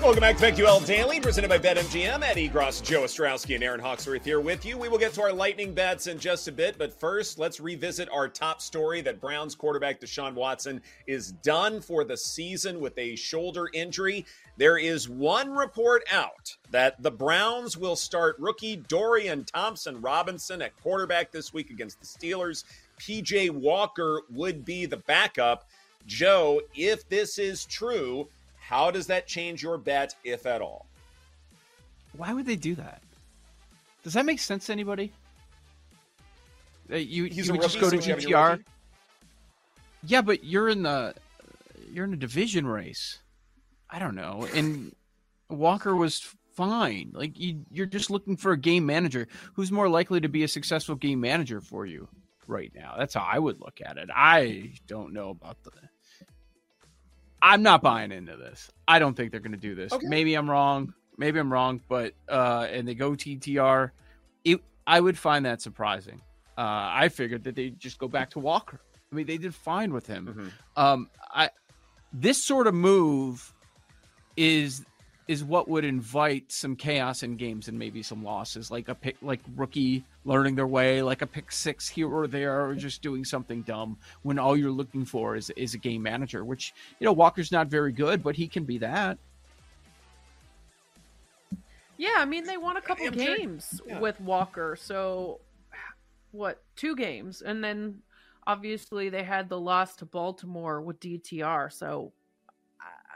Welcome back to BetQL Daily, presented by BetMGM. Eddie Gross, Joe Ostrowski, and Erin Hawksworth here with you. We will get to our lightning bets in just a bit, but first, let's revisit our top story that Browns quarterback Deshaun Watson is done for the season with a shoulder injury. There is one report out that the Browns will start rookie Dorian Thompson Robinson at quarterback this week against the Steelers. PJ Walker would be the backup. Joe, if this is true, how does that change your bet, if at all? Why would they do that? Does that make sense to anybody? Uh, you He's you would just go to so would you have your DTR. Yeah, but you're in the you're in a division race. I don't know. And Walker was fine. Like you, you're just looking for a game manager who's more likely to be a successful game manager for you right now. That's how I would look at it. I don't know about the. I'm not buying into this. I don't think they're going to do this. Okay. Maybe I'm wrong. Maybe I'm wrong. But uh, and they go DTR. It, I would find that surprising. Uh, I figured that they just go back to Walker. I mean, they did fine with him. Mhm. Um, I this sort of move is is what would invite some chaos in games and maybe some losses, like a pick, like rookie learning their way, like a pick six here or there, or just doing something dumb. When all you're looking for is is a game manager, which you know Walker's not very good, but he can be that. Yeah, I mean they won a couple I'm sure- games yeah. with Walker, so what, two games, and then obviously they had the loss to Baltimore with DTR. So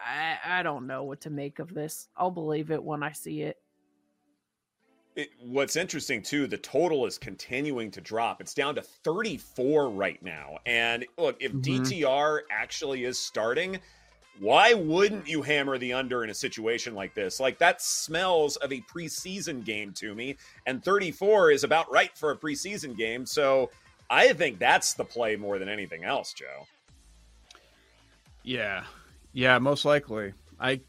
I, I don't know what to make of this. I'll believe it when I see it. It, what's interesting too, the total is continuing to drop. It's down to 34 right now. And look, if Mhm. DTR actually is starting, why wouldn't you hammer the under in a situation like this? Like that smells of a preseason game to me, and 34 is about right for a preseason game. So I think that's the play more than anything else, Joe. Yeah, yeah, most likely. I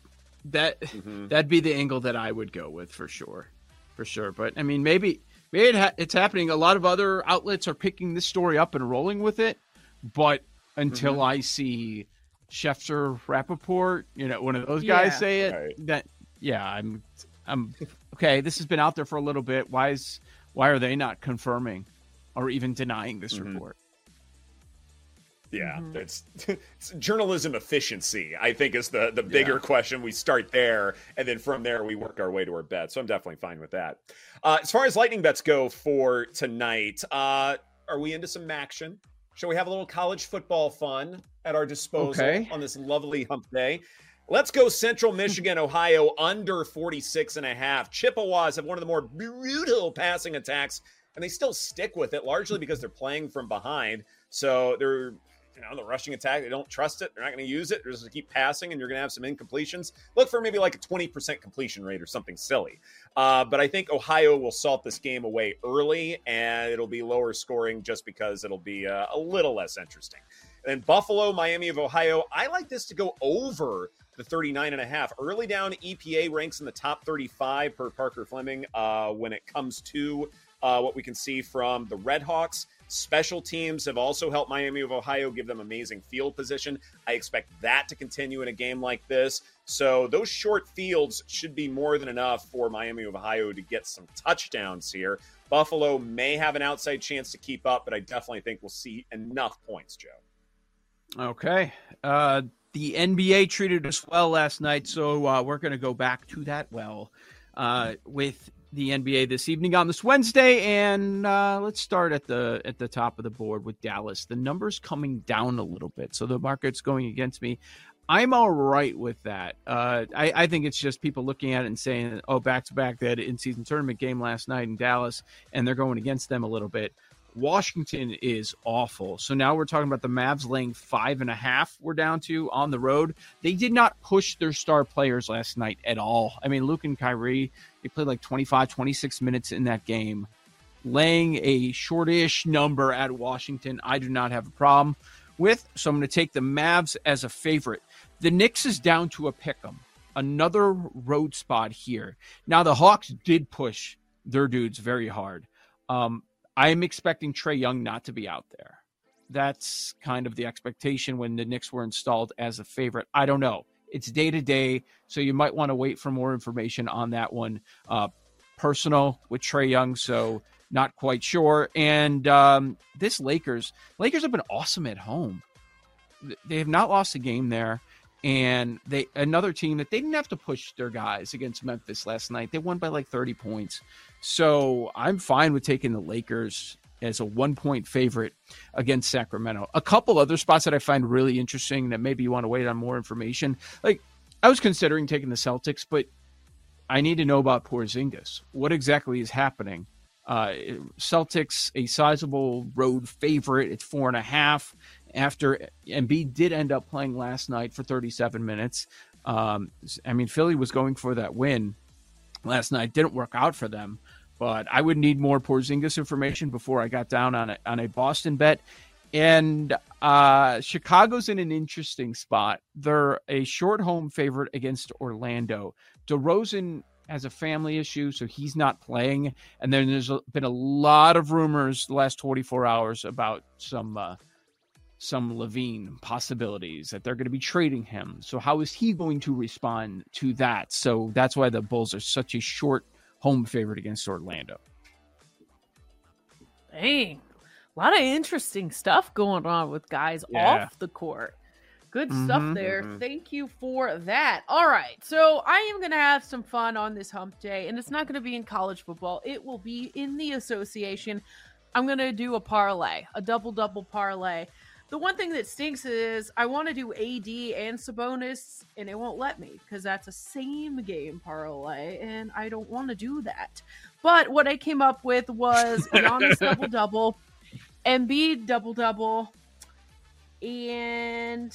that Mhm. that'd be the angle that I would go with for sure, for sure. But I mean, maybe maybe it ha- it's happening. A lot of other outlets are picking this story up and rolling with it. But until I see Schefter, Rappaport, you know, one of those guys Yeah. say it, Right. that yeah, I'm I'm okay. This has been out there for a little bit. Why is why are they not confirming or even denying this Mhm. report? Yeah, Mhm. it's, it's journalism efficiency. I think is the the bigger Yeah. question. We start there, and then from there we work our way to our bet. So I'm definitely fine with that. Uh, as far as lightning bets go for tonight, uh, are we into some action? Shall we have a little college football fun at our disposal Okay. on this lovely hump day? Let's go Central Michigan, Ohio, under 46 and a half. Chippewas have one of the more brutal passing attacks, and they still stick with it largely because they're playing from behind. So they're, you know, the rushing attack, they don't trust it. They're not going to use it. They're just going to keep passing, and you're going to have some incompletions. Look for maybe like a 20% completion rate or something silly. Uh, but I think Ohio will salt this game away early, and it'll be lower scoring just because it'll be uh, a little less interesting. And then Buffalo, Miami of Ohio. I like this to go over the 39 and a half. Early down, EPA ranks in the top 35 per Parker Fleming uh, when it comes to uh, what we can see from the Red Hawks. Special teams have also helped Miami of Ohio give them amazing field position. I expect that to continue in a game like this. So those short fields should be more than enough for Miami of Ohio to get some touchdowns here. Buffalo may have an outside chance to keep up, but I definitely think we'll see enough points, Joe. Okay. Uh, the NBA treated us well last night, so uh, we're going to go back to that well uh, with the NBA this evening on this Wednesday, and uh, let's start at the at the top of the board with Dallas. The numbers coming down a little bit, so the market's going against me. I'm all right with that. Uh, I, I, think it's just people looking at it and saying, "Oh, back to back that in season tournament game last night in Dallas," and they're going against them a little bit. Washington is awful. So now we're talking about the Mavs laying five and a half. We're down to on the road. They did not push their star players last night at all. I mean, Luka and Kyrie, they played like 25, 26 minutes in that game. Laying a shortish number at Washington, I do not have a problem with. So I'm going to take the Mavs as a favorite. The Knicks is down to a pick 'em. Another road spot here. Now the Hawks did push their dudes very hard. Um, I'm expecting Trae Young not to be out there. That's kind of the expectation when the Knicks were installed as a favorite. I don't know. It's day to day, so you might want to wait for more information on that one. Uh, personal with Trae Young, so not quite sure. And um, this Lakers, Lakers have been awesome at home. They have not lost a game there and they another team that they didn't have to push their guys against Memphis last night. They won by like 30 points. So I'm fine with taking the Lakers as a one point favorite against Sacramento. A couple other spots that I find really interesting that maybe you want to wait on more information. Like I was considering taking the Celtics, but I need to know about Porzingis. What exactly is happening? Uh, Celtics, a sizable road favorite. It's four and a half after Embiid did end up playing last night for 37 minutes. Um, I mean, Philly was going for that win last night. Didn't work out for them, but I would need more Porzingis information before I got down on a, on a Boston bet. And uh, Chicago's in an interesting spot. They're a short home favorite against Orlando. DeRozan has a family issue, so he's not playing. And then there's been a lot of rumors the last 24 hours about some uh, some LaVine possibilities that they're going to be trading him. So how is he going to respond to that? So that's why the Bulls are such a short home favorite against Orlando. Dang. A lot of interesting stuff going on with guys yeah. off the court. Good mm-hmm, stuff there. Mm-hmm. Thank you for that. All right. So I am going to have some fun on this hump day, and it's not going to be in college football. It will be in the association. I'm going to do a parlay, a double double parlay. The one thing that stinks is I want to do AD and Sabonis, and it won't let me because that's a same game parlay, and I don't want to do that. But what I came up with was Giannis double double, Embiid double double, and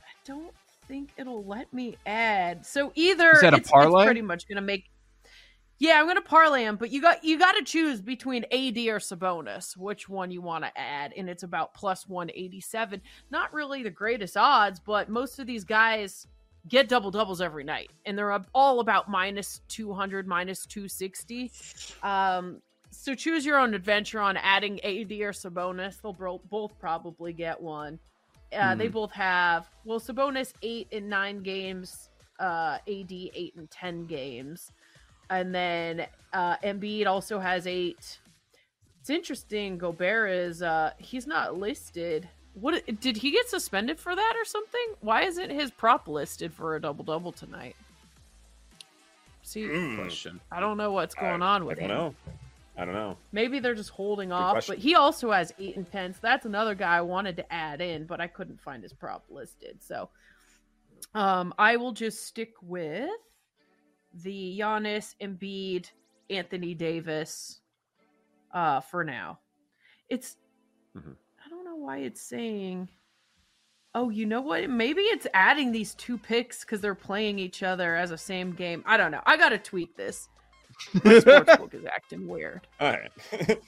I don't think it'll let me add. So either is that a it's, parlay? It's pretty much gonna make yeah, I'm gonna parlay them, but you got you got to choose between AD or Sabonis, which one you want to add, and it's about plus 187. Not really the greatest odds, but most of these guys get double doubles every night, and they're all about minus 200, minus 260. Um, so choose your own adventure on adding AD or Sabonis. They'll both probably get one. Uh, mm. They hmm. both have well, Sabonis eight in nine games, uh, AD eight in ten games and then uh Embiid also has eight. It's interesting. Gobert is uh he's not listed. What did he get suspended for that or something? Why isn't his prop listed for a double double tonight? See, mm. question. I don't know what's going I, on with I don't him. Know. I don't know. Maybe they're just holding Good off. Question. But he also has eight and ten. So that's another guy I wanted to add in, but I couldn't find his prop listed. So um I will just stick with the Giannis, Embiid, Anthony Davis uh, for now. It's mm-hmm. I don't know why it's saying Oh, you know what? Maybe it's adding these two picks because they're playing each other as a same game. I don't know. I gotta tweet this. My sportsbook is acting weird. All right.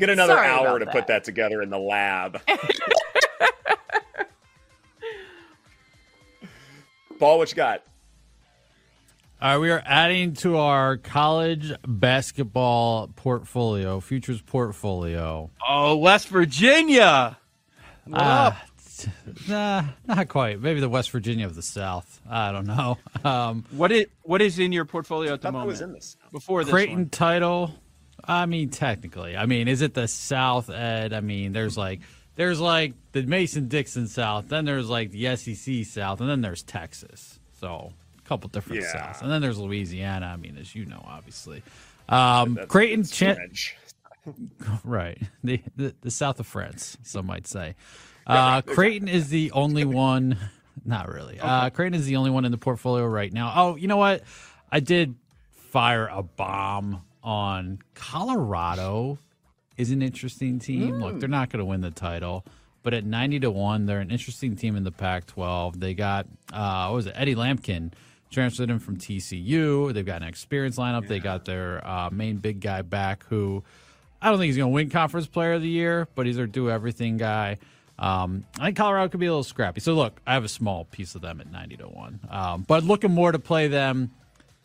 Get another Sorry hour to that. put that together in the lab. Ball, what you got? All right, we are adding to our college basketball portfolio, futures portfolio. Oh, West Virginia. What uh, up? Nah, not quite. Maybe the West Virginia of the South. I don't know. Um, what is what is in your portfolio at the moment? Was in this before this Creighton one. title. I mean, technically. I mean, is it the South, Ed? I mean, there's like there's like the Mason Dixon South, then there's like the SEC South, and then there's Texas. So couple different yeah. Souths. And then there's Louisiana. I mean, as you know, obviously. Um, That's- Creighton, French. right, the, the the south of France, some might say. Uh, Creighton is the only one. Not really. Uh, Creighton is the only one in the portfolio right now. Oh, you know what? I did fire a bomb on Colorado. Is an interesting team. Look, they're not going to win the title, but at ninety to one, they're an interesting team in the Pac-12. They got uh, what was it? Eddie Lampkin transferred him from TCU. They've got an experienced lineup. They got their uh, main big guy back, who I don't think he's going to win Conference Player of the Year, but he's their do everything guy. Um, I think Colorado could be a little scrappy. So look, I have a small piece of them at ninety to one, um, but looking more to play them.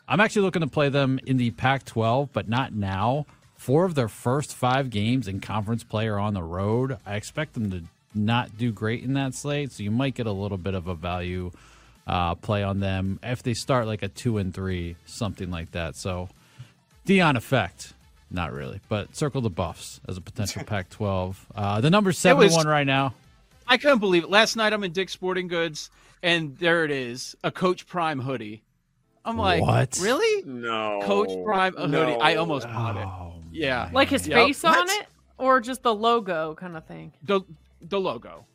I'm actually looking to play them in the Pac-12, but not now. Four of their first five games in conference play are on the road. I expect them to not do great in that slate, so you might get a little bit of a value uh, play on them if they start like a two and three, something like that. So Deion effect, not really, but circle the buffs as a potential Pac-12. Uh, the number seven was- one right now. I couldn't believe it. Last night I'm in Dick's Sporting Goods, and there it is, a Coach Prime hoodie. I'm like, What? really? No. Coach Prime a hoodie. I No. almost bought it. Oh, Yeah, Like his Yep. face on That's- it, or just the logo kind of thing. the the logo,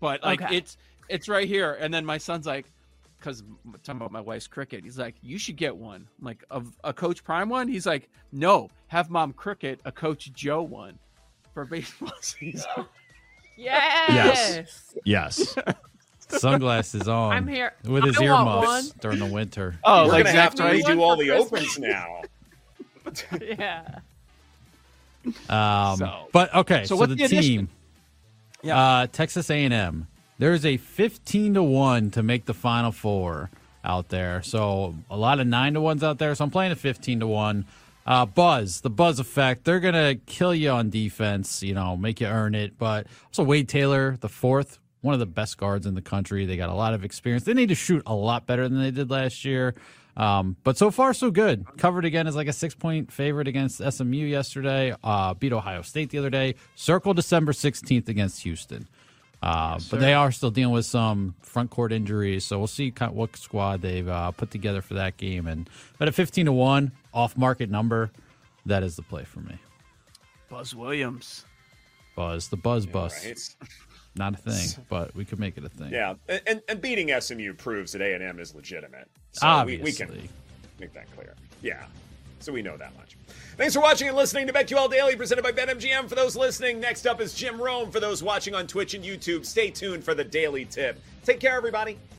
but like Okay. it's it's right here. And then my son's like, because talking about my wife's cricket, he's like, you should get one, I'm like of a Coach Prime one. He's like, no, have Mom Cricket a Coach Joe one for baseball season. Yes. Yes. Yes. Sunglasses on. I'm here. with his I want earmuffs one. during the winter. Oh, We're like gonna have to Zach redo all the Christmas. opens now. yeah. Um, So- but okay, so, So what's the, the addition? team, uh, Texas A&M. There's a 15 to one to make the Final Four out there. So a lot of nine to ones out there. So I'm playing a 15 to one. Uh, buzz, the buzz effect. They're gonna kill you on defense. You know, make you earn it. But also Wade Taylor, the fourth, one of the best guards in the country. They got a lot of experience. They need to shoot a lot better than they did last year. Um, but so far, so good. Covered again as like a six point favorite against SMU yesterday. Uh, beat Ohio State the other day. Circle December 16th against Houston. Uh, but they are still dealing with some front court injuries, so we'll see kind of what squad they've uh, put together for that game. And but at 15 to one, off market number, that is the play for me. Buzz Williams. Buzz, the buzz bus, Right? not a thing, but we could make it a thing. Yeah, and, and beating SMU proves that A and M is legitimate. So we, obviously. we can make that clear. Yeah, so we know that much. Thanks for watching and listening to BetQL Daily, presented by BetMGM. For those listening, next up is Jim Rome. For those watching on Twitch and YouTube, stay tuned for the Daily Tip. Take care, everybody.